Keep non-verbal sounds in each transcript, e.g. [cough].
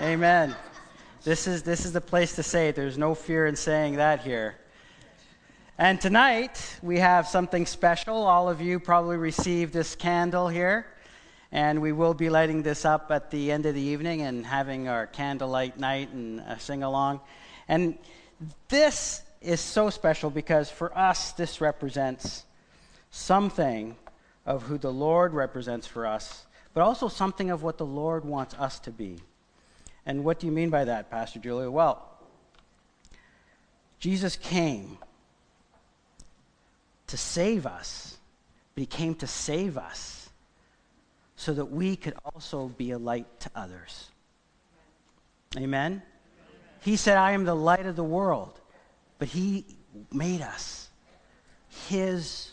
Amen. This is, this is the place to say it. There's no fear in saying that here. And tonight, we have something special. All of you probably received this candle here. And we will be lighting this up at the end of the evening and having our candlelight night and a sing along. And this is so special because for us, this represents something of who the Lord represents for us, but also something of what the Lord wants us to be. And what do you mean by that, Pastor Julia? Well, Jesus came to save us, but he came to save us so that we could also be a light to others. Amen? He said, I am the light of the world, but he made us his,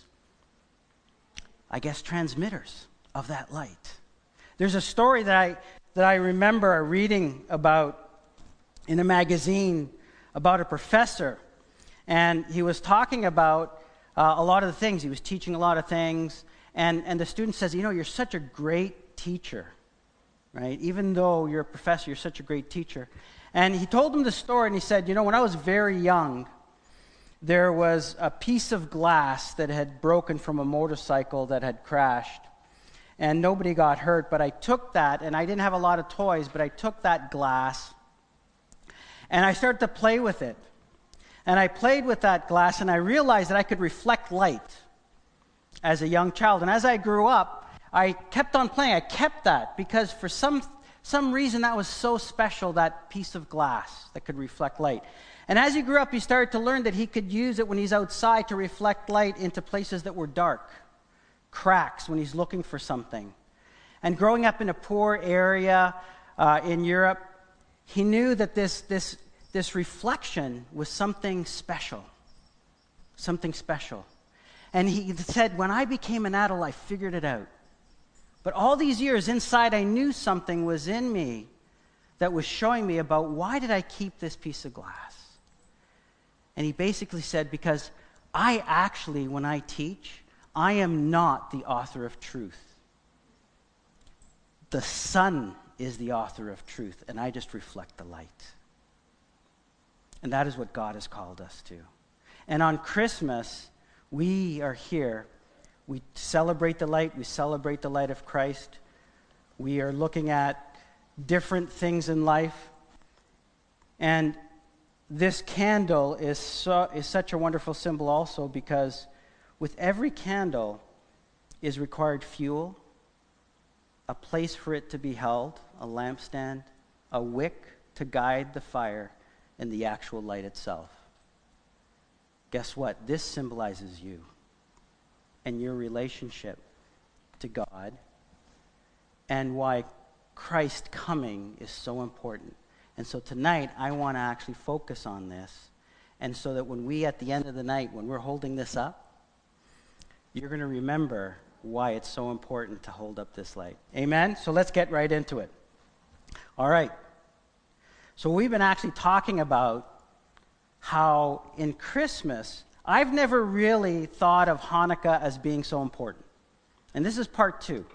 I guess, transmitters of that light. There's a story that I, that I remember reading about in a magazine about a professor, and he was talking about uh, a lot of the things. He was teaching a lot of things, and, and the student says, You know, you're such a great teacher, right? Even though you're a professor, you're such a great teacher. And he told him the story, and he said, You know, when I was very young, there was a piece of glass that had broken from a motorcycle that had crashed and nobody got hurt. But I took that, and I didn't have a lot of toys, but I took that glass and I started to play with it. And I played with that glass, and I realized that I could reflect light as a young child. And as I grew up, I kept on playing. I kept that because for some, some reason that was so special, that piece of glass that could reflect light. And as he grew up, he started to learn that he could use it when he's outside to reflect light into places that were dark cracks when he's looking for something. And growing up in a poor area uh, in Europe, he knew that this, this, this reflection was something special. Something special. And he said, When I became an adult, I figured it out. But all these years inside, I knew something was in me that was showing me about why did I keep this piece of glass? And he basically said, Because I actually, when I teach, I am not the author of truth. The Son is the author of truth, and I just reflect the light. And that is what God has called us to. And on Christmas, we are here. We celebrate the light, we celebrate the light of Christ. We are looking at different things in life. And this candle is, so, is such a wonderful symbol also because with every candle is required fuel, a place for it to be held, a lampstand, a wick to guide the fire, and the actual light itself. Guess what? This symbolizes you and your relationship to God and why Christ coming is so important. And so tonight, I want to actually focus on this. And so that when we, at the end of the night, when we're holding this up, you're going to remember why it's so important to hold up this light. Amen? So let's get right into it. All right. So we've been actually talking about how in Christmas, I've never really thought of Hanukkah as being so important. And this is part two.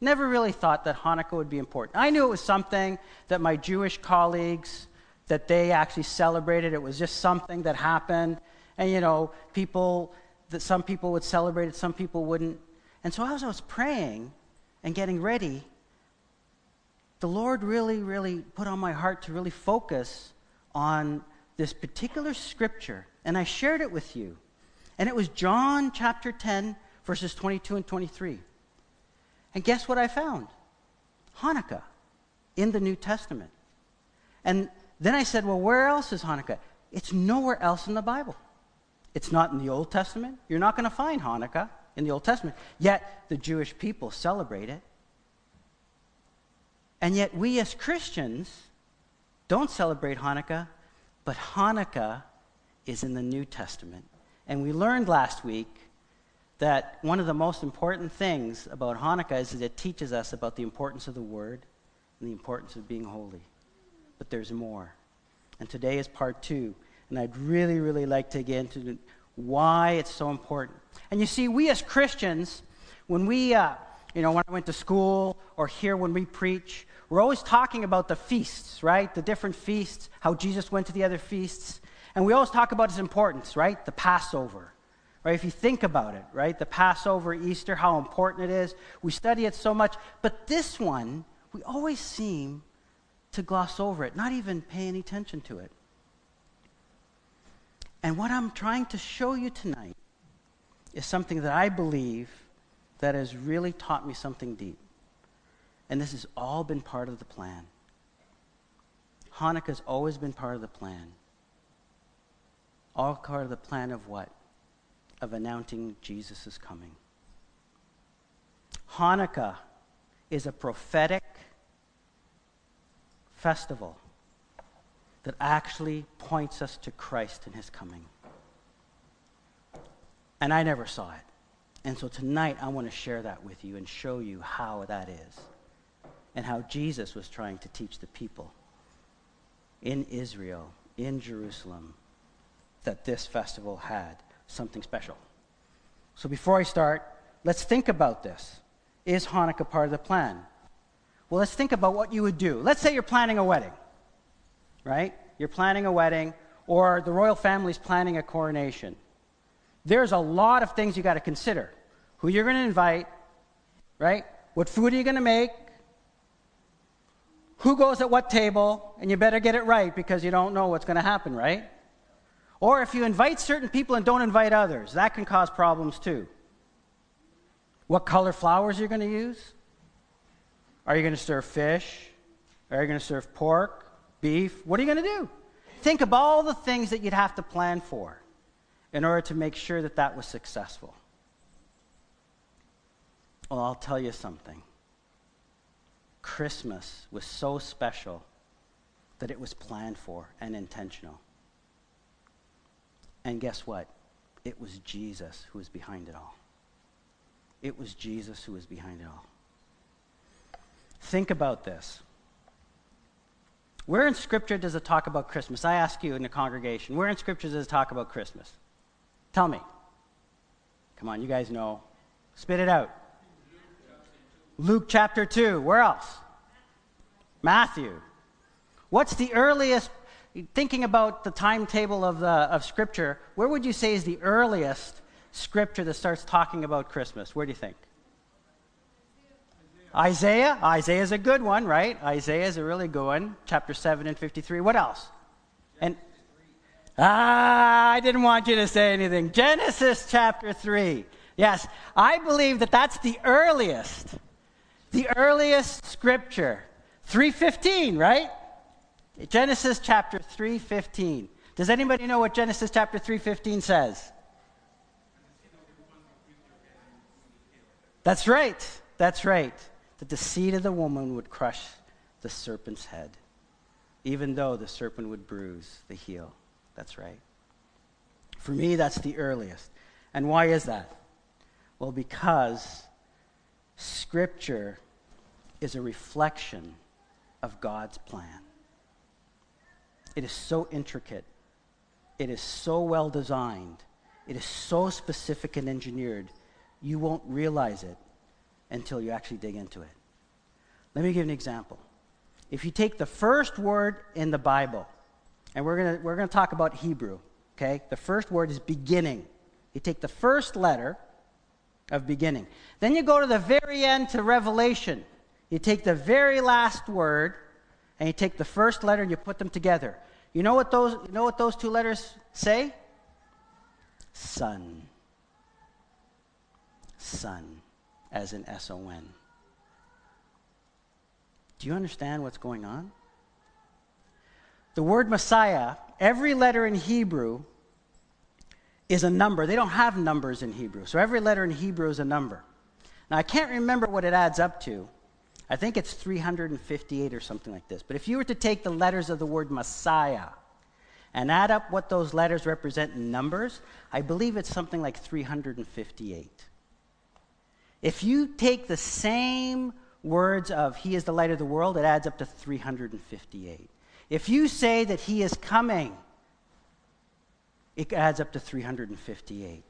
Never really thought that Hanukkah would be important. I knew it was something that my Jewish colleagues that they actually celebrated. It was just something that happened. And you know, people that some people would celebrate it, some people wouldn't. And so as I was praying and getting ready, the Lord really, really put on my heart to really focus on this particular scripture. And I shared it with you. And it was John chapter 10, verses 22 and 23. And guess what I found? Hanukkah in the New Testament. And then I said, well, where else is Hanukkah? It's nowhere else in the Bible. It's not in the Old Testament. You're not going to find Hanukkah in the Old Testament. Yet the Jewish people celebrate it. And yet we as Christians don't celebrate Hanukkah, but Hanukkah is in the New Testament. And we learned last week that one of the most important things about Hanukkah is that it teaches us about the importance of the Word and the importance of being holy. But there's more. And today is part two. And I'd really, really like to get into why it's so important. And you see, we as Christians, when we, uh, you know, when I went to school or here when we preach, we're always talking about the feasts, right? The different feasts, how Jesus went to the other feasts. And we always talk about its importance, right? The Passover, right? If you think about it, right? The Passover, Easter, how important it is. We study it so much. But this one, we always seem to gloss over it, not even pay any attention to it. And what I'm trying to show you tonight is something that I believe that has really taught me something deep. And this has all been part of the plan. Hanukkah has always been part of the plan. All part of the plan of what? Of announcing Jesus' coming. Hanukkah is a prophetic festival that actually points us to Christ and his coming. And I never saw it. And so tonight I want to share that with you and show you how that is and how Jesus was trying to teach the people in Israel, in Jerusalem, that this festival had something special. So before I start, let's think about this. Is Hanukkah part of the plan? Well, let's think about what you would do. Let's say you're planning a wedding, right? You're planning a wedding, or the royal family's planning a coronation. There's a lot of things you got to consider. Who you're going to invite, right? What food are you going to make? Who goes at what table? And you better get it right because you don't know what's going to happen, right? Or if you invite certain people and don't invite others, that can cause problems too. What color flowers are you're going to use? Are you going to serve fish? Are you going to serve pork, beef? What are you going to do? Think of all the things that you'd have to plan for in order to make sure that that was successful. Well, I'll tell you something. Christmas was so special that it was planned for and intentional. And guess what? It was Jesus who was behind it all. It was Jesus who was behind it all. Think about this. Where in Scripture does it talk about Christmas? I ask you in the congregation, where in Scripture does it talk about Christmas? Tell me. Come on, you guys know. Spit it out. Luke chapter 2. Where else? Matthew. What's the earliest, thinking about the timetable of, the, of Scripture, where would you say is the earliest Scripture that starts talking about Christmas? Where do you think? Isaiah. Isaiah is a good one, right? Isaiah is a really good one. Chapter 7 and 53. What else? And Ah, I didn't want you to say anything. Genesis chapter 3. Yes, I believe that that's the earliest, the earliest scripture. 315, right? Genesis chapter 315. Does anybody know what Genesis chapter 315 says? That's right. That's right. That the seed of the woman would crush the serpent's head, even though the serpent would bruise the heel. That's right. For me, that's the earliest. And why is that? Well, because Scripture is a reflection of God's plan. It is so intricate, it is so well designed, it is so specific and engineered, you won't realize it until you actually dig into it. Let me give an example. If you take the first word in the Bible, and we're going we're going to talk about Hebrew, okay? The first word is beginning. You take the first letter of beginning. Then you go to the very end to Revelation. You take the very last word and you take the first letter and you put them together. You know what those, you know what those two letters say? Son. Son, as an S O N. Do you understand what's going on? The word Messiah, every letter in Hebrew is a number. They don't have numbers in Hebrew. So every letter in Hebrew is a number. Now, I can't remember what it adds up to. I think it's 358 or something like this. But if you were to take the letters of the word Messiah and add up what those letters represent in numbers, I believe it's something like 358. If you take the same words of He is the light of the world, it adds up to 358. If you say that he is coming, it adds up to 358.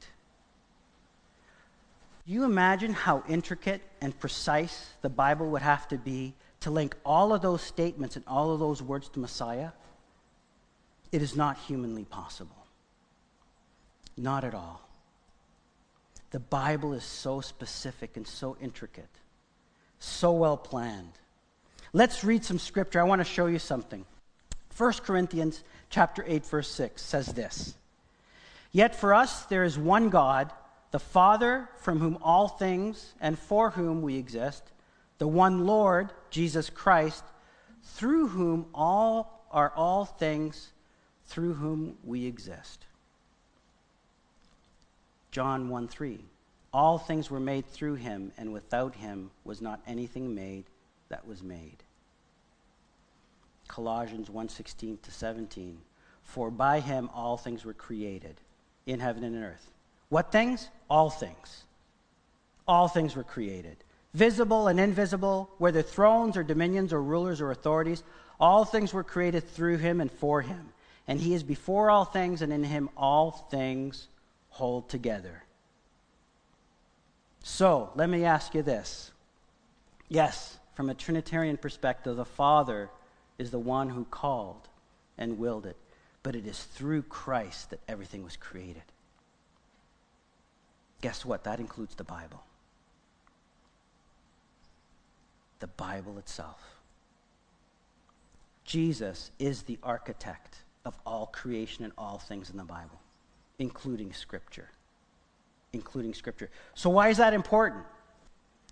Do you imagine how intricate and precise the Bible would have to be to link all of those statements and all of those words to Messiah, it is not humanly possible. Not at all. The Bible is so specific and so intricate, so well planned. Let's read some scripture. I want to show you something. 1 Corinthians chapter 8 verse 6 says this. Yet for us there is one God, the Father from whom all things and for whom we exist, the one Lord, Jesus Christ, through whom all are all things, through whom we exist. John 1 3. All things were made through him, and without him was not anything made that was made. Colossians 1:16 to 17. For by him all things were created, in heaven and in earth. What things? All things. All things were created. Visible and invisible, whether thrones or dominions or rulers or authorities, all things were created through him and for him. And he is before all things, and in him all things hold together. So, let me ask you this. Yes, from a Trinitarian perspective, the Father is the one who called and willed it, but it is through Christ that everything was created. Guess what? That includes the Bible. The Bible itself. Jesus is the architect of all creation and all things in the Bible including Scripture. Including Scripture. So, why is that important?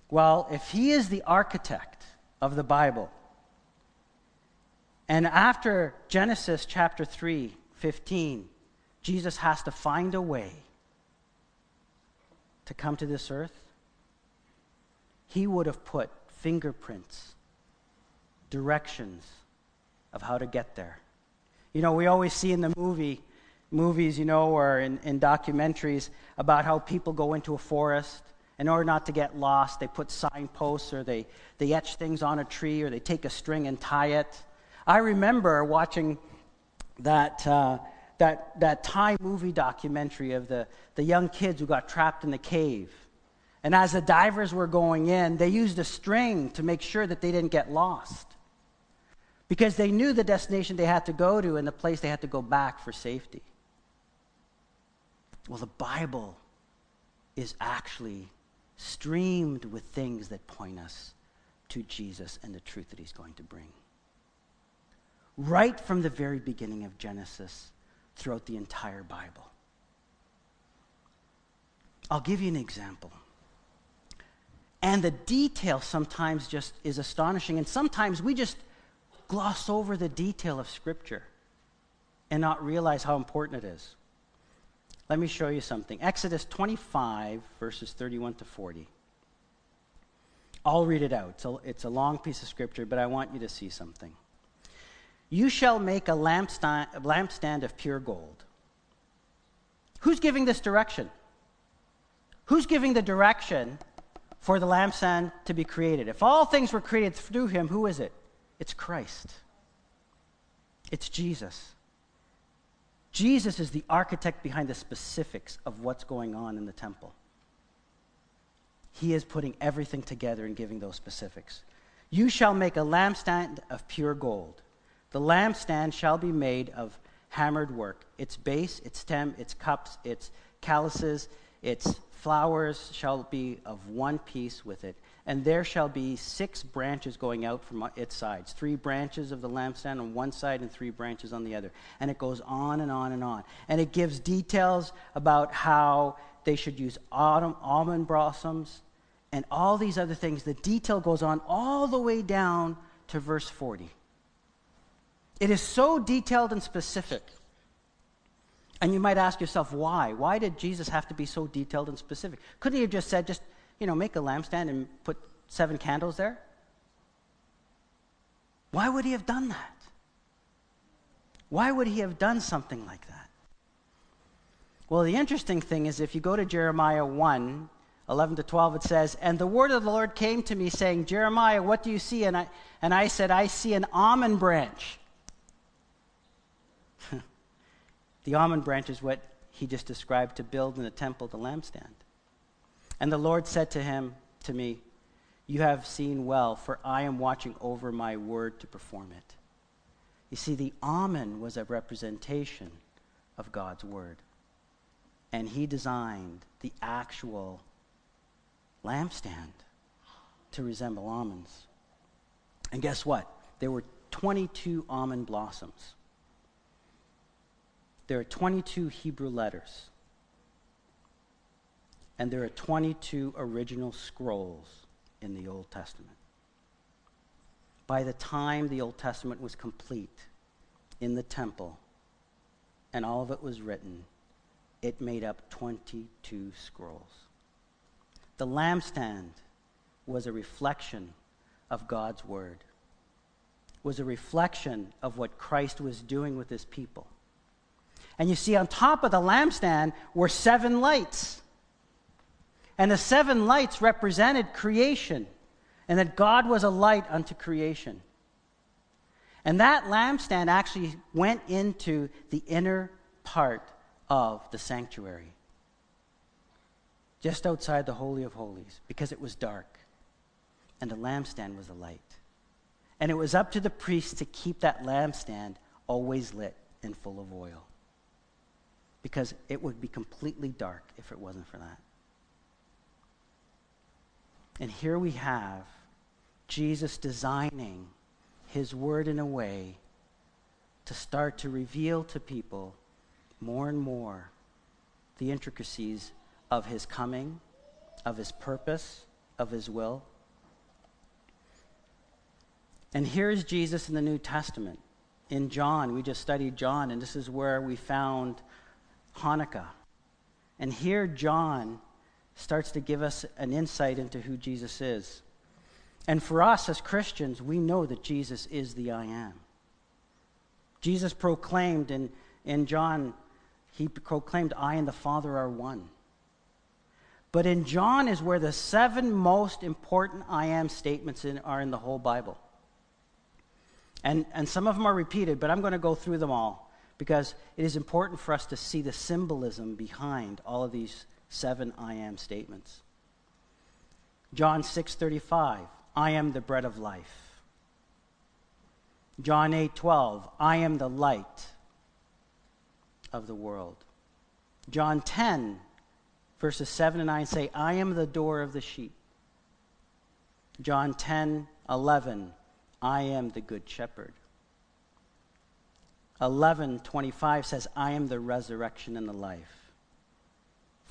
Well, if he is the architect of the Bible, and after Genesis chapter 3, 15, Jesus has to find a way to come to this earth, he would have put fingerprints, directions of how to get there. You know, we always see in the movie movies, you know, or in, in documentaries about how people go into a forest. In order not to get lost, they put signposts or they, they etch things on a tree or they take a string and tie it. I remember watching that, uh, that, that Thai movie documentary of the, the young kids who got trapped in the cave. And as the divers were going in, they used a string to make sure that they didn't get lost. Because they knew the destination they had to go to and the place they had to go back for safety. Well, the Bible is actually streamed with things that point us to Jesus and the truth that he's going to bring. Right from the very beginning of Genesis throughout the entire Bible. I'll give you an example. And the detail sometimes just is astonishing, and sometimes we just gloss over the detail of Scripture and not realize how important it is. Let me show you something. Exodus 25, verses 31 to 40. I'll read it out. It's a, it's a long piece of scripture, but I want you to see something. You shall make a lampstand, a lampstand of pure gold. Who's giving this direction? Who's giving the direction for the lampstand to be created? If all things were created through him, who is it? It's Christ. It's Jesus. Jesus is the architect behind the specifics of what's going on in the temple. He is putting everything together and giving those specifics. You shall make a lampstand of pure gold. The lampstand shall be made of hammered work. Its base, its stem, its cups, its chalices, its flowers shall be of one piece with it and there shall be six branches going out from its sides three branches of the lampstand on one side and three branches on the other. And it goes on and on and on. And it gives details about how they should use autumn, almond blossoms and all these other things. The detail goes on all the way down to verse 40. It is so detailed and specific. And you might ask yourself, why? Why did Jesus have to be so detailed and specific? Couldn't he have just said, just you know, make a lampstand and put seven candles there? Why would he have done that? Why would he have done something like that? Well, the interesting thing is if you go to Jeremiah 1, 11 to 12, it says, And the word of the Lord came to me, saying, Jeremiah, what do you see? And I, and I said, I see an almond branch. [laughs] the almond branch is what he just described to build in the temple the lampstand. And the Lord said to him, to me, you have seen well, for I am watching over my word to perform it. You see, the almond was a representation of God's word. And he designed the actual lampstand to resemble almonds. And guess what? There were 22 almond blossoms. There are 22 Hebrew letters. And there are 22 original scrolls in the Old Testament. By the time the Old Testament was complete in the temple and all of it was written, it made up 22 scrolls. The lampstand was a reflection of God's word, was a reflection of what Christ was doing with his people. And you see, on top of the lampstand were seven lights. And the seven lights represented creation, and that God was a light unto creation. And that lampstand actually went into the inner part of the sanctuary, just outside the Holy of Holies, because it was dark. And the lampstand was a light. And it was up to the priest to keep that lampstand always lit and full of oil. Because it would be completely dark if it wasn't for that. And here we have Jesus designing his word in a way to start to reveal to people more and more the intricacies of his coming, of his purpose, of his will. And here is Jesus in the New Testament. In John, we just studied John, and this is where we found Hanukkah. And here, John starts to give us an insight into who Jesus is. And for us as Christians, we know that Jesus is the I am. Jesus proclaimed in, in John, he proclaimed, I and the Father are one. But in John is where the seven most important I am statements in, are in the whole Bible. And, and some of them are repeated, but I'm going to go through them all because it is important for us to see the symbolism behind all of these seven I am statements. John 6:35, I am the bread of life. John 8:12, I am the light of the world. John 10 verses 7 and 9 say, I am the door of the sheep. John 10 11, I am the good shepherd. 11:25 says, I am the resurrection and the life.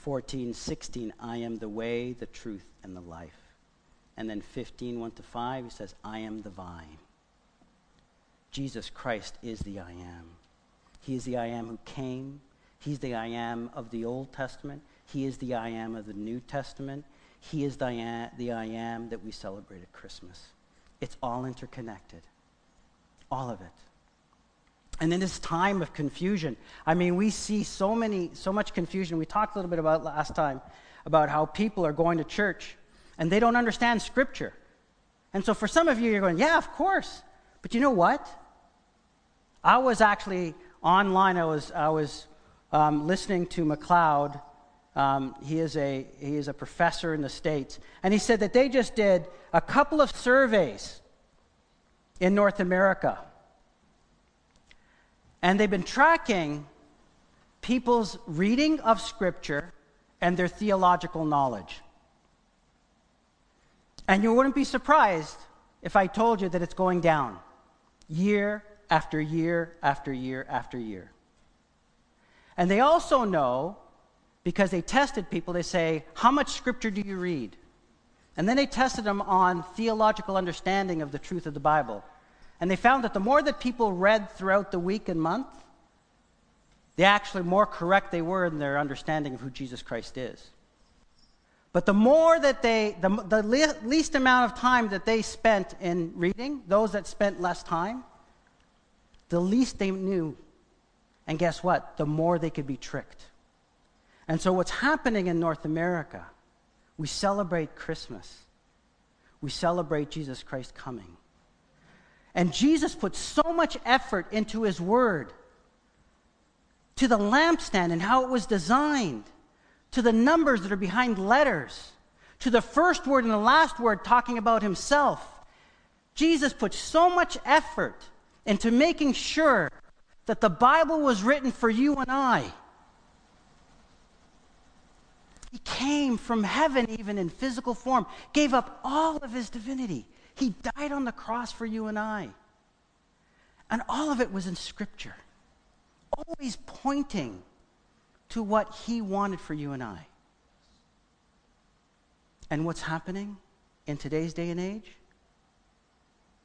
14, 16, I am the way, the truth, and the life. And then 15, 1 to 5, he says, I am the vine. Jesus Christ is the I am. He is the I am who came. He's the I am of the Old Testament. He is the I am of the New Testament. He is the I am, the I am that we celebrate at Christmas. It's all interconnected. All of it. And in this time of confusion, I mean, we see so many, so much confusion. We talked a little bit about last time about how people are going to church and they don't understand Scripture. And so for some of you, you're going, yeah, of course. But you know what? I was actually online. I was, I was um, listening to McLeod. Um, he, is a, he is a professor in the States. And he said that they just did a couple of surveys in North America and they've been tracking people's reading of Scripture and their theological knowledge. And you wouldn't be surprised if I told you that it's going down year after year after year after year. And they also know, because they tested people, they say, How much Scripture do you read? And then they tested them on theological understanding of the truth of the Bible. And they found that the more that people read throughout the week and month, the actually more correct they were in their understanding of who Jesus Christ is. But the more that they, the, the le- least amount of time that they spent in reading, those that spent less time, the least they knew. And guess what? The more they could be tricked. And so, what's happening in North America, we celebrate Christmas, we celebrate Jesus Christ coming. And Jesus put so much effort into his word, to the lampstand and how it was designed, to the numbers that are behind letters, to the first word and the last word talking about himself. Jesus put so much effort into making sure that the Bible was written for you and I. He came from heaven, even in physical form, gave up all of his divinity. He died on the cross for you and I. And all of it was in Scripture, always pointing to what he wanted for you and I. And what's happening in today's day and age?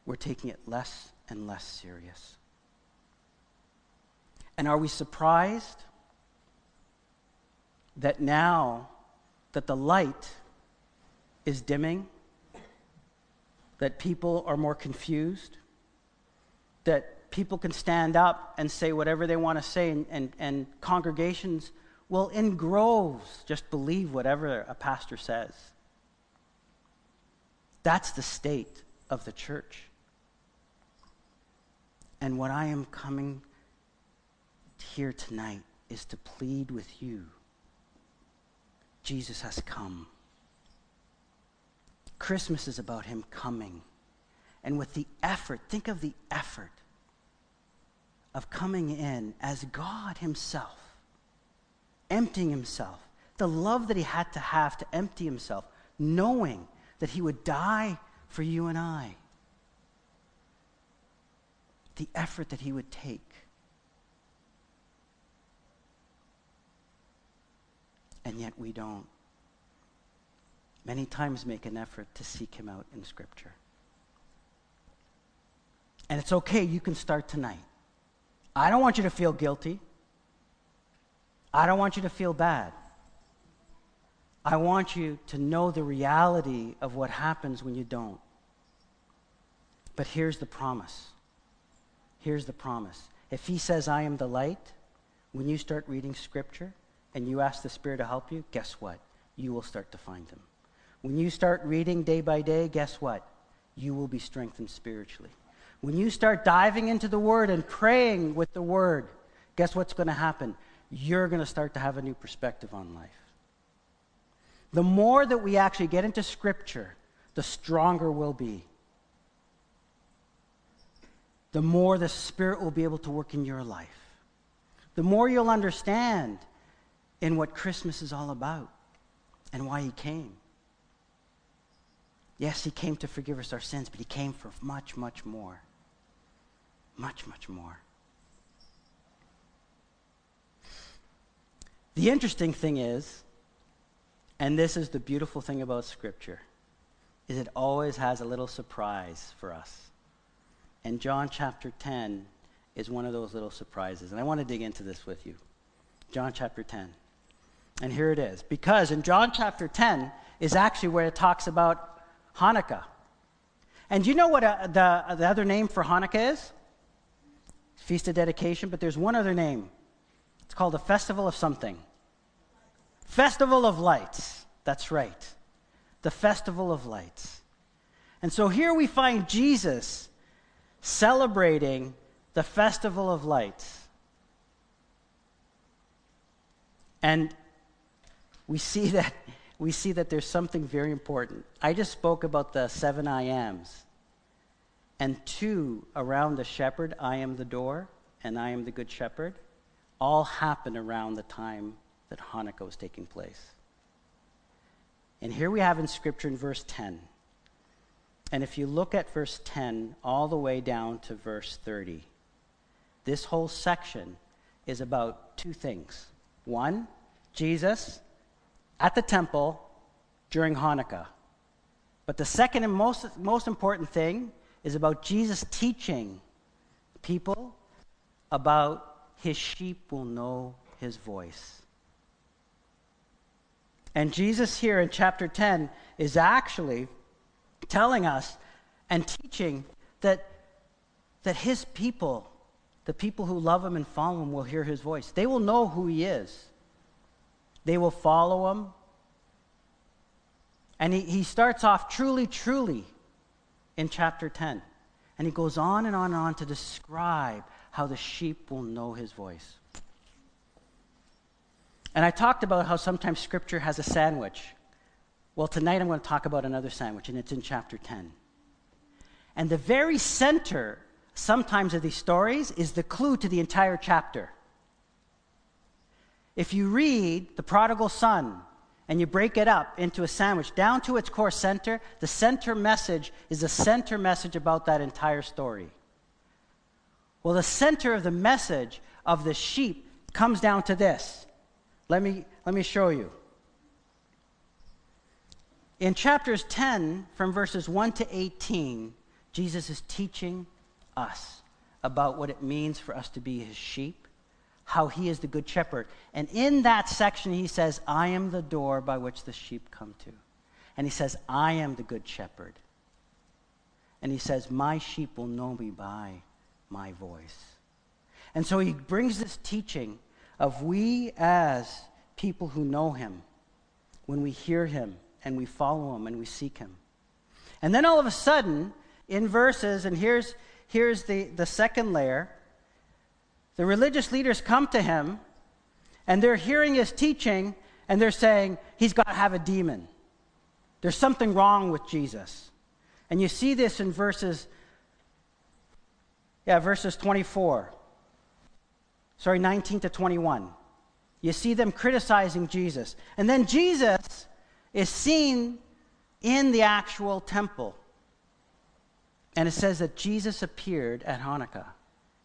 We're taking it less and less serious. And are we surprised that now that the light is dimming, that people are more confused, that people can stand up and say whatever they want to say, and, and, and congregations will, in groves, just believe whatever a pastor says? That's the state of the church. And what I am coming here tonight is to plead with you. Jesus has come. Christmas is about him coming. And with the effort, think of the effort of coming in as God himself, emptying himself, the love that he had to have to empty himself, knowing that he would die for you and I the effort that he would take. And yet we don't. Many times make an effort to seek him out in Scripture. And it's okay, you can start tonight. I don't want you to feel guilty. I don't want you to feel bad. I want you to know the reality of what happens when you don't. But here's the promise Here's the promise. If he says, I am the light, when you start reading scripture and you ask the Spirit to help you, guess what? You will start to find him. When you start reading day by day, guess what? You will be strengthened spiritually. When you start diving into the Word and praying with the Word, guess what's going to happen? You're going to start to have a new perspective on life. The more that we actually get into Scripture, the stronger we'll be the more the Spirit will be able to work in your life. The more you'll understand in what Christmas is all about and why He came. Yes, He came to forgive us our sins, but He came for much, much more. Much, much more. The interesting thing is, and this is the beautiful thing about Scripture, is it always has a little surprise for us. And John chapter 10 is one of those little surprises. And I want to dig into this with you. John chapter 10. And here it is. Because in John chapter 10 is actually where it talks about Hanukkah. And do you know what uh, the, uh, the other name for Hanukkah is? Feast of Dedication, but there's one other name. It's called the Festival of something. Festival of Lights. That's right. The Festival of Lights. And so here we find Jesus celebrating the Festival of Lights. And we see [laughs] that we see that there's something very important. I just spoke about the seven I ams. And two around the shepherd, I am the door, and I am the good shepherd, all happen around the time that Hanukkah was taking place. And here we have in Scripture in verse 10 and if you look at verse 10 all the way down to verse 30, this whole section is about two things. One, Jesus at the temple during Hanukkah. But the second and most, most important thing is about Jesus teaching people about his sheep will know his voice. And Jesus here in chapter 10 is actually telling us and teaching that, that his people, the people who love him and follow him, will hear his voice. They will know who he is, they will follow him. And he, he starts off truly, truly in chapter 10. And he goes on and on and on to describe how the sheep will know his voice. And I talked about how sometimes scripture has a sandwich Well, tonight I'm going to talk about another sandwich, and it's in chapter 10. And the very center, sometimes, of these stories is the clue to the entire chapter. If you read The Prodigal Son and you break it up into a sandwich down to its core center, the center message is the center message about that entire story. Well, the center of the message of the sheep comes down to this. Let me, let me show you. In chapters 10, from verses 1 to 18, Jesus is teaching us about what it means for us to be his sheep, how he is the good shepherd. And in that section, he says, I am the door by which the sheep come to. And he says, I am the good shepherd. And he says, My sheep will know me by my voice. And so he brings this teaching of we as people who know him, when we hear him, and we follow him and we seek him. And then all of a sudden, in verses, and here's, here's the, the second layer the religious leaders come to him and they're hearing his teaching and they're saying, he's got to have a demon. There's something wrong with Jesus. And you see this in verses, yeah, verses 24. Sorry, 19 to 21. You see them criticizing Jesus. And then Jesus is seen in the actual temple. And it says that Jesus appeared at Hanukkah,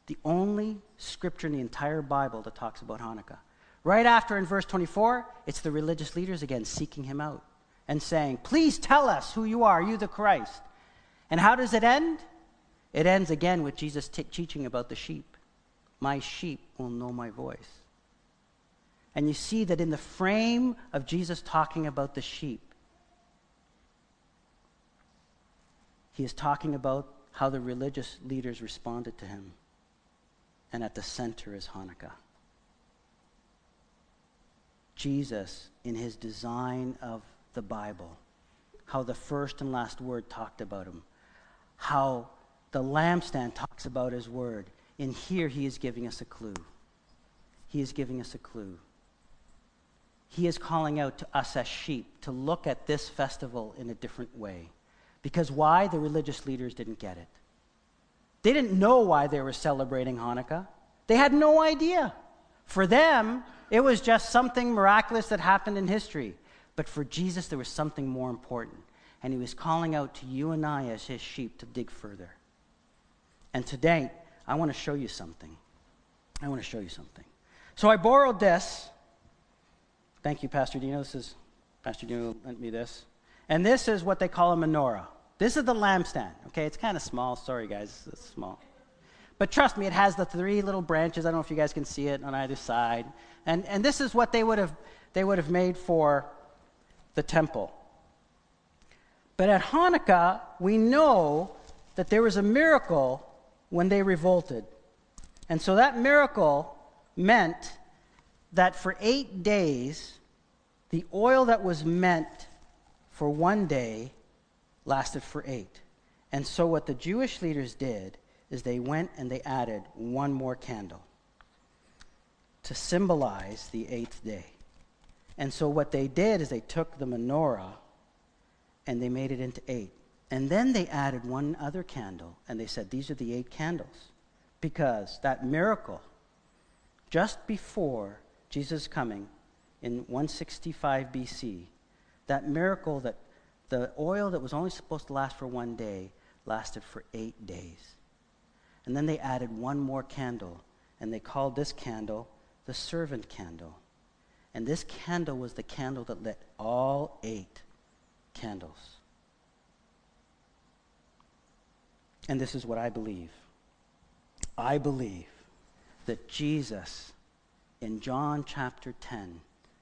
the only scripture in the entire Bible that talks about Hanukkah. Right after in verse 24, it's the religious leaders again seeking him out and saying, Please tell us who you are, you the Christ. And how does it end? It ends again with Jesus t- teaching about the sheep. My sheep will know my voice. And you see that in the frame of Jesus talking about the sheep, he is talking about how the religious leaders responded to him. And at the center is Hanukkah. Jesus, in his design of the Bible, how the first and last word talked about him, how the lampstand talks about his word. In here, he is giving us a clue. He is giving us a clue. He is calling out to us as sheep to look at this festival in a different way. Because why? The religious leaders didn't get it. They didn't know why they were celebrating Hanukkah, they had no idea. For them, it was just something miraculous that happened in history. But for Jesus, there was something more important. And he was calling out to you and I as his sheep to dig further. And today, I want to show you something. I want to show you something. So I borrowed this Thank you, Pastor Dino. This is Pastor Dino lent me this. And this is what they call a menorah. This is the lampstand. Okay, it's kind of small. Sorry, guys, it's small. But trust me, it has the three little branches. I don't know if you guys can see it on either side. And, and this is what they would have they would have made for the temple. But at Hanukkah, we know that there was a miracle when they revolted. And so that miracle meant that for eight days, the oil that was meant for one day lasted for eight. And so, what the Jewish leaders did is they went and they added one more candle to symbolize the eighth day. And so, what they did is they took the menorah and they made it into eight. And then they added one other candle and they said, These are the eight candles. Because that miracle, just before Jesus coming in 165 BC, that miracle that the oil that was only supposed to last for one day lasted for eight days. And then they added one more candle, and they called this candle the servant candle. And this candle was the candle that lit all eight candles. And this is what I believe. I believe that Jesus in John chapter 10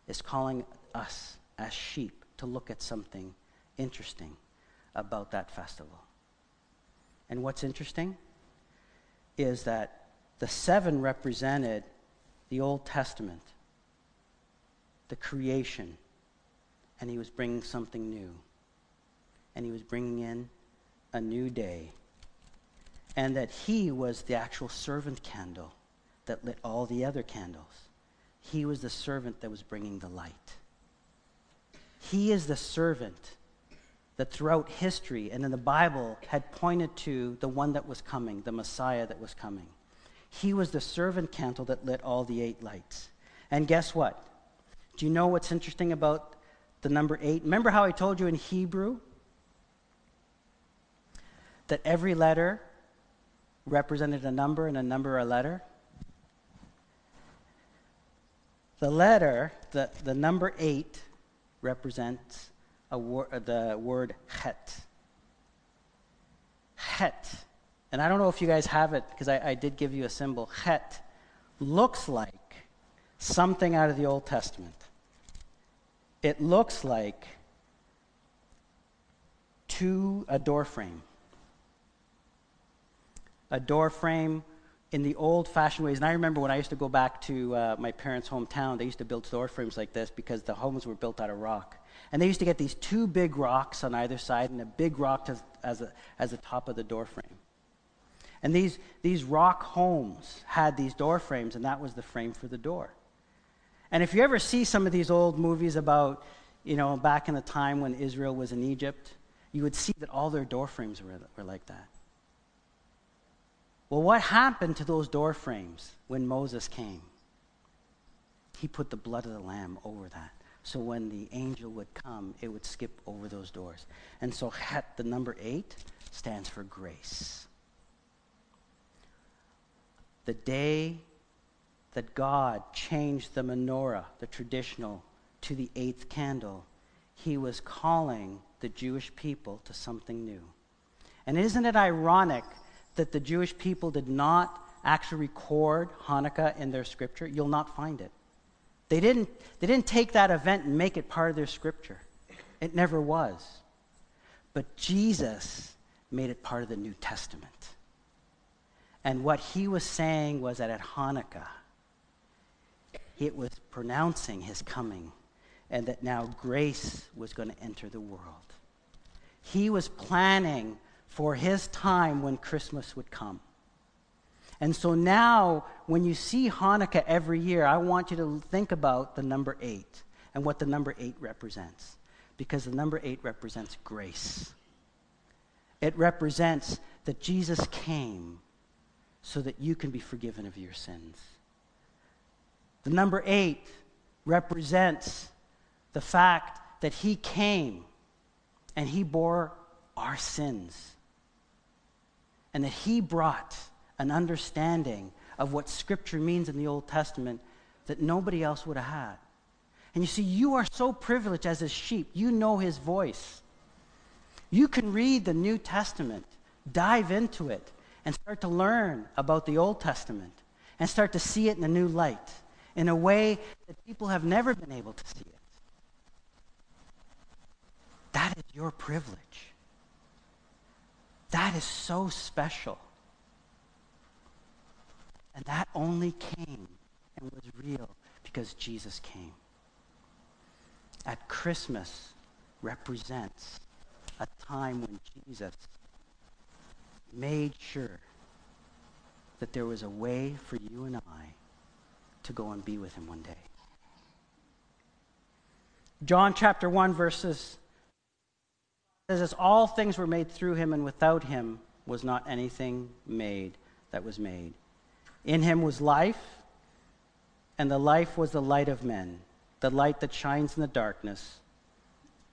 is calling us as sheep to look at something interesting about that festival. And what's interesting is that the seven represented the Old Testament, the creation, and he was bringing something new. And he was bringing in a new day. And that he was the actual servant candle that lit all the other candles. He was the servant that was bringing the light. He is the servant that throughout history and in the Bible had pointed to the one that was coming, the Messiah that was coming. He was the servant candle that lit all the eight lights. And guess what? Do you know what's interesting about the number eight? Remember how I told you in Hebrew that every letter represented a number and a number a letter? The letter, the, the number eight, represents wor- uh, the word het. Het. And I don't know if you guys have it because I, I did give you a symbol. Het looks like something out of the Old Testament. It looks like to a door frame. A door frame in the old fashioned ways. And I remember when I used to go back to uh, my parents' hometown, they used to build door frames like this because the homes were built out of rock. And they used to get these two big rocks on either side and a big rock as, as, a, as the top of the door frame. And these, these rock homes had these door frames, and that was the frame for the door. And if you ever see some of these old movies about, you know, back in the time when Israel was in Egypt, you would see that all their door frames were, were like that. Well, what happened to those door frames when Moses came? He put the blood of the lamb over that. So when the angel would come, it would skip over those doors. And so Het, the number eight, stands for grace. The day that God changed the menorah, the traditional, to the eighth candle, he was calling the Jewish people to something new. And isn't it ironic that the Jewish people did not actually record Hanukkah in their scripture? You'll not find it. They didn't, they didn't take that event and make it part of their scripture. It never was. But Jesus made it part of the New Testament. And what he was saying was that at Hanukkah, it was pronouncing his coming and that now grace was going to enter the world. He was planning for his time when Christmas would come. And so now, when you see Hanukkah every year, I want you to think about the number eight and what the number eight represents. Because the number eight represents grace. It represents that Jesus came so that you can be forgiven of your sins. The number eight represents the fact that he came and he bore our sins. And that he brought an understanding of what Scripture means in the Old Testament that nobody else would have had. And you see, you are so privileged as a sheep. You know his voice. You can read the New Testament, dive into it, and start to learn about the Old Testament and start to see it in a new light, in a way that people have never been able to see it. That is your privilege. That is so special. And that only came and was real because Jesus came. At Christmas represents a time when Jesus made sure that there was a way for you and I to go and be with him one day. John chapter 1 verses says all things were made through him and without him was not anything made that was made. In him was life, and the life was the light of men, the light that shines in the darkness,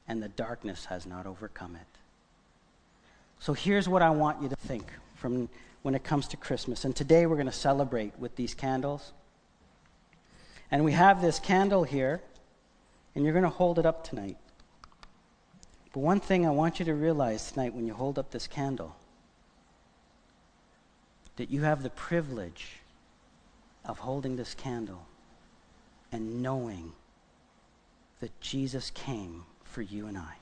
and the darkness has not overcome it. So here's what I want you to think from when it comes to Christmas. And today we're going to celebrate with these candles. And we have this candle here, and you're going to hold it up tonight. But one thing I want you to realize tonight when you hold up this candle that you have the privilege of holding this candle and knowing that Jesus came for you and I.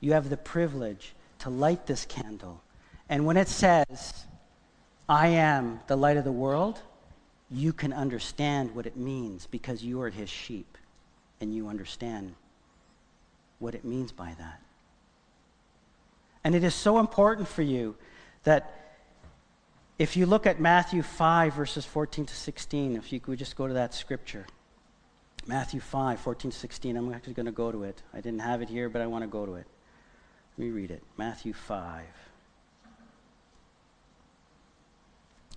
You have the privilege to light this candle. And when it says, I am the light of the world, you can understand what it means because you are his sheep and you understand what it means by that. And it is so important for you that if you look at Matthew 5, verses 14 to 16, if you could just go to that scripture. Matthew 5, 14, 16. I'm actually going to go to it. I didn't have it here, but I want to go to it. Let me read it. Matthew 5,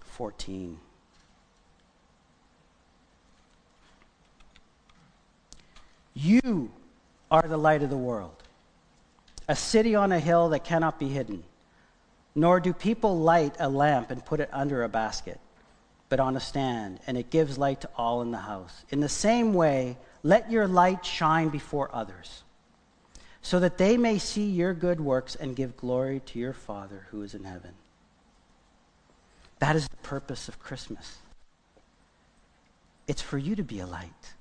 14. You are the light of the world, a city on a hill that cannot be hidden. Nor do people light a lamp and put it under a basket, but on a stand, and it gives light to all in the house. In the same way, let your light shine before others, so that they may see your good works and give glory to your Father who is in heaven. That is the purpose of Christmas. It's for you to be a light.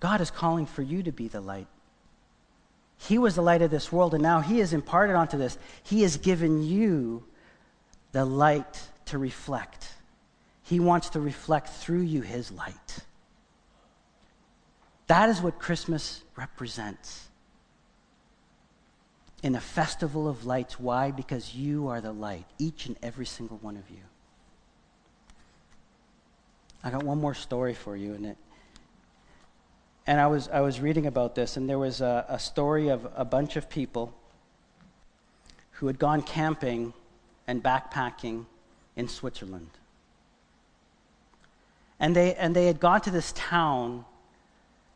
God is calling for you to be the light. He was the light of this world, and now He has imparted onto this. He has given you the light to reflect. He wants to reflect through you His light. That is what Christmas represents. In a festival of lights. Why? Because you are the light, each and every single one of you. I got one more story for you, and it and I was, I was reading about this, and there was a, a story of a bunch of people who had gone camping and backpacking in Switzerland. And they, and they had gone to this town,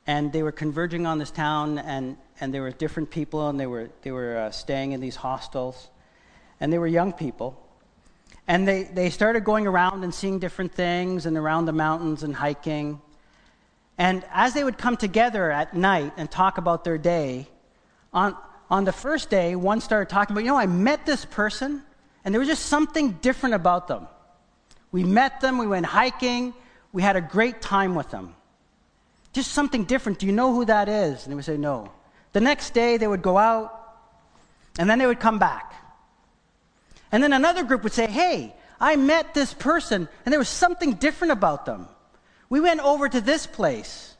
and they were converging on this town, and, and there were different people, and they were, they were uh, staying in these hostels. And they were young people. And they, they started going around and seeing different things, and around the mountains and hiking. And as they would come together at night and talk about their day, on, on the first day, one started talking about, you know, I met this person, and there was just something different about them. We met them, we went hiking, we had a great time with them. Just something different. Do you know who that is? And they would say, no. The next day, they would go out, and then they would come back. And then another group would say, hey, I met this person, and there was something different about them. We went over to this place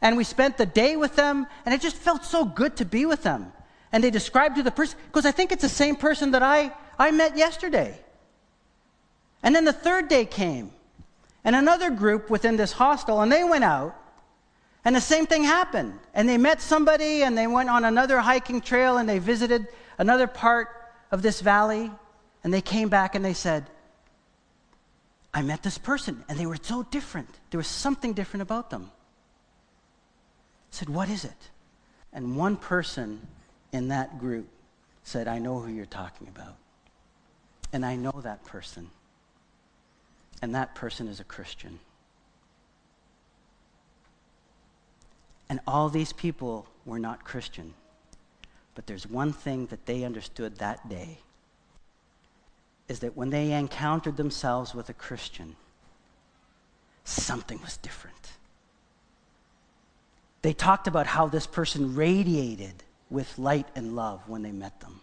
and we spent the day with them, and it just felt so good to be with them. And they described to the person, because I think it's the same person that I, I met yesterday. And then the third day came, and another group within this hostel, and they went out, and the same thing happened. And they met somebody, and they went on another hiking trail, and they visited another part of this valley, and they came back and they said, I met this person and they were so different. There was something different about them. I said, What is it? And one person in that group said, I know who you're talking about. And I know that person. And that person is a Christian. And all these people were not Christian. But there's one thing that they understood that day is that when they encountered themselves with a Christian, something was different. They talked about how this person radiated with light and love when they met them,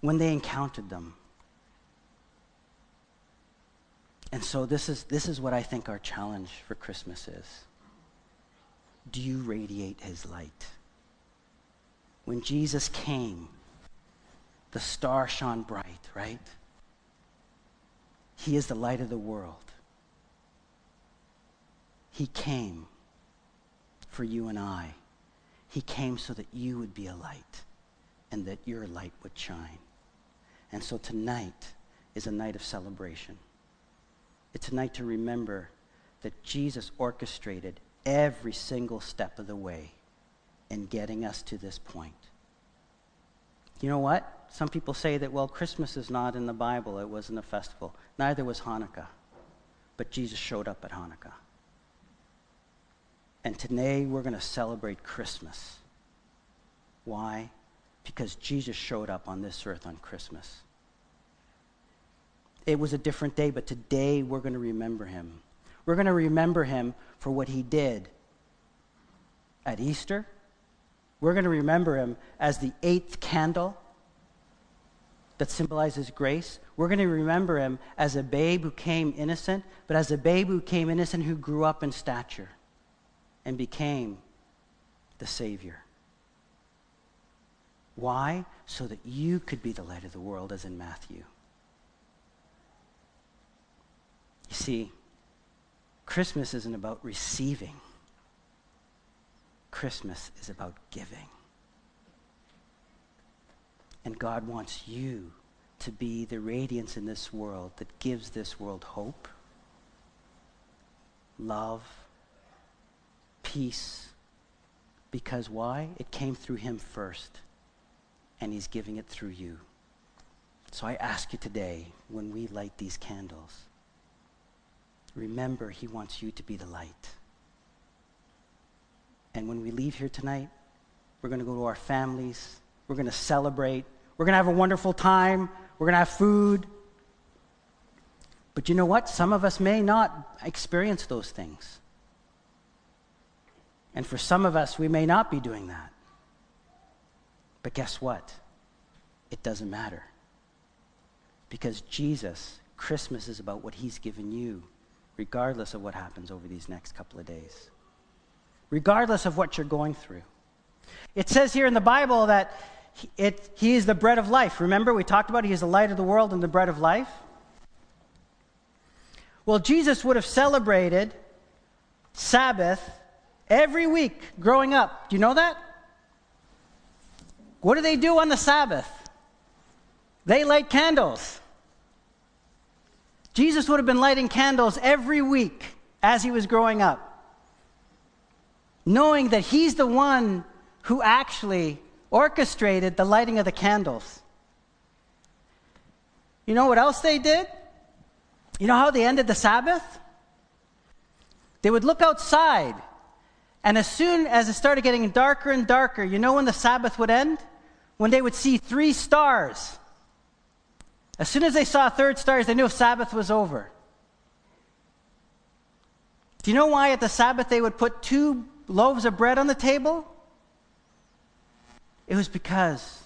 when they encountered them. And so, this is, this is what I think our challenge for Christmas is. Do you radiate his light? When Jesus came, the star shone bright, right? He is the light of the world. He came for you and I. He came so that you would be a light and that your light would shine. And so tonight is a night of celebration. It's a night to remember that Jesus orchestrated every single step of the way in getting us to this point. You know what? Some people say that, well, Christmas is not in the Bible, it wasn't a festival. Neither was Hanukkah. But Jesus showed up at Hanukkah. And today we're going to celebrate Christmas. Why? Because Jesus showed up on this earth on Christmas. It was a different day, but today we're going to remember him. We're going to remember him for what he did at Easter. We're going to remember him as the eighth candle that symbolizes grace. We're going to remember him as a babe who came innocent, but as a babe who came innocent who grew up in stature and became the Savior. Why? So that you could be the light of the world, as in Matthew. You see, Christmas isn't about receiving, Christmas is about giving. And God wants you to be the radiance in this world that gives this world hope, love, peace. Because why? It came through Him first, and He's giving it through you. So I ask you today, when we light these candles, remember He wants you to be the light. And when we leave here tonight, we're going to go to our families. We're going to celebrate. We're going to have a wonderful time. We're going to have food. But you know what? Some of us may not experience those things. And for some of us, we may not be doing that. But guess what? It doesn't matter. Because Jesus, Christmas is about what He's given you, regardless of what happens over these next couple of days, regardless of what you're going through. It says here in the Bible that it, he is the bread of life. Remember, we talked about he is the light of the world and the bread of life? Well, Jesus would have celebrated Sabbath every week growing up. Do you know that? What do they do on the Sabbath? They light candles. Jesus would have been lighting candles every week as he was growing up, knowing that he's the one who actually orchestrated the lighting of the candles. You know what else they did? You know how they ended the Sabbath? They would look outside, and as soon as it started getting darker and darker, you know when the Sabbath would end? When they would see three stars. As soon as they saw third stars, they knew Sabbath was over. Do you know why at the Sabbath they would put two loaves of bread on the table? It was because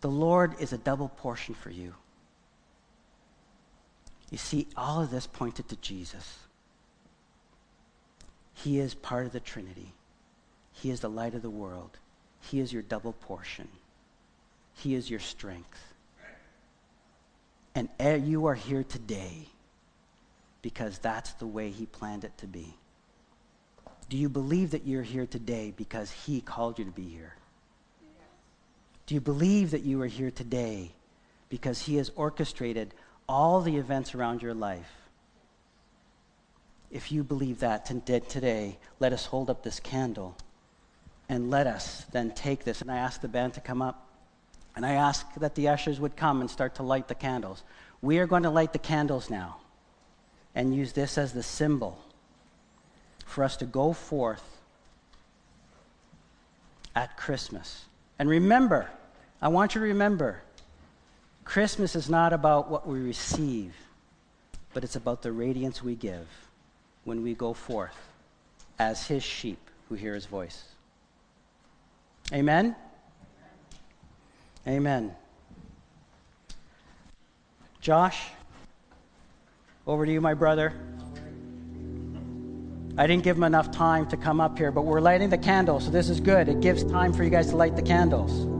the Lord is a double portion for you. You see, all of this pointed to Jesus. He is part of the Trinity. He is the light of the world. He is your double portion. He is your strength. And you are here today because that's the way He planned it to be. Do you believe that you're here today because He called you to be here? Do you believe that you are here today because He has orchestrated all the events around your life? If you believe that today, let us hold up this candle and let us then take this. And I ask the band to come up and I ask that the ushers would come and start to light the candles. We are going to light the candles now and use this as the symbol for us to go forth at Christmas and remember, I want you to remember, Christmas is not about what we receive, but it's about the radiance we give when we go forth as his sheep who hear his voice. Amen? Amen. Josh, over to you, my brother. I didn't give them enough time to come up here, but we're lighting the candles, so this is good. It gives time for you guys to light the candles.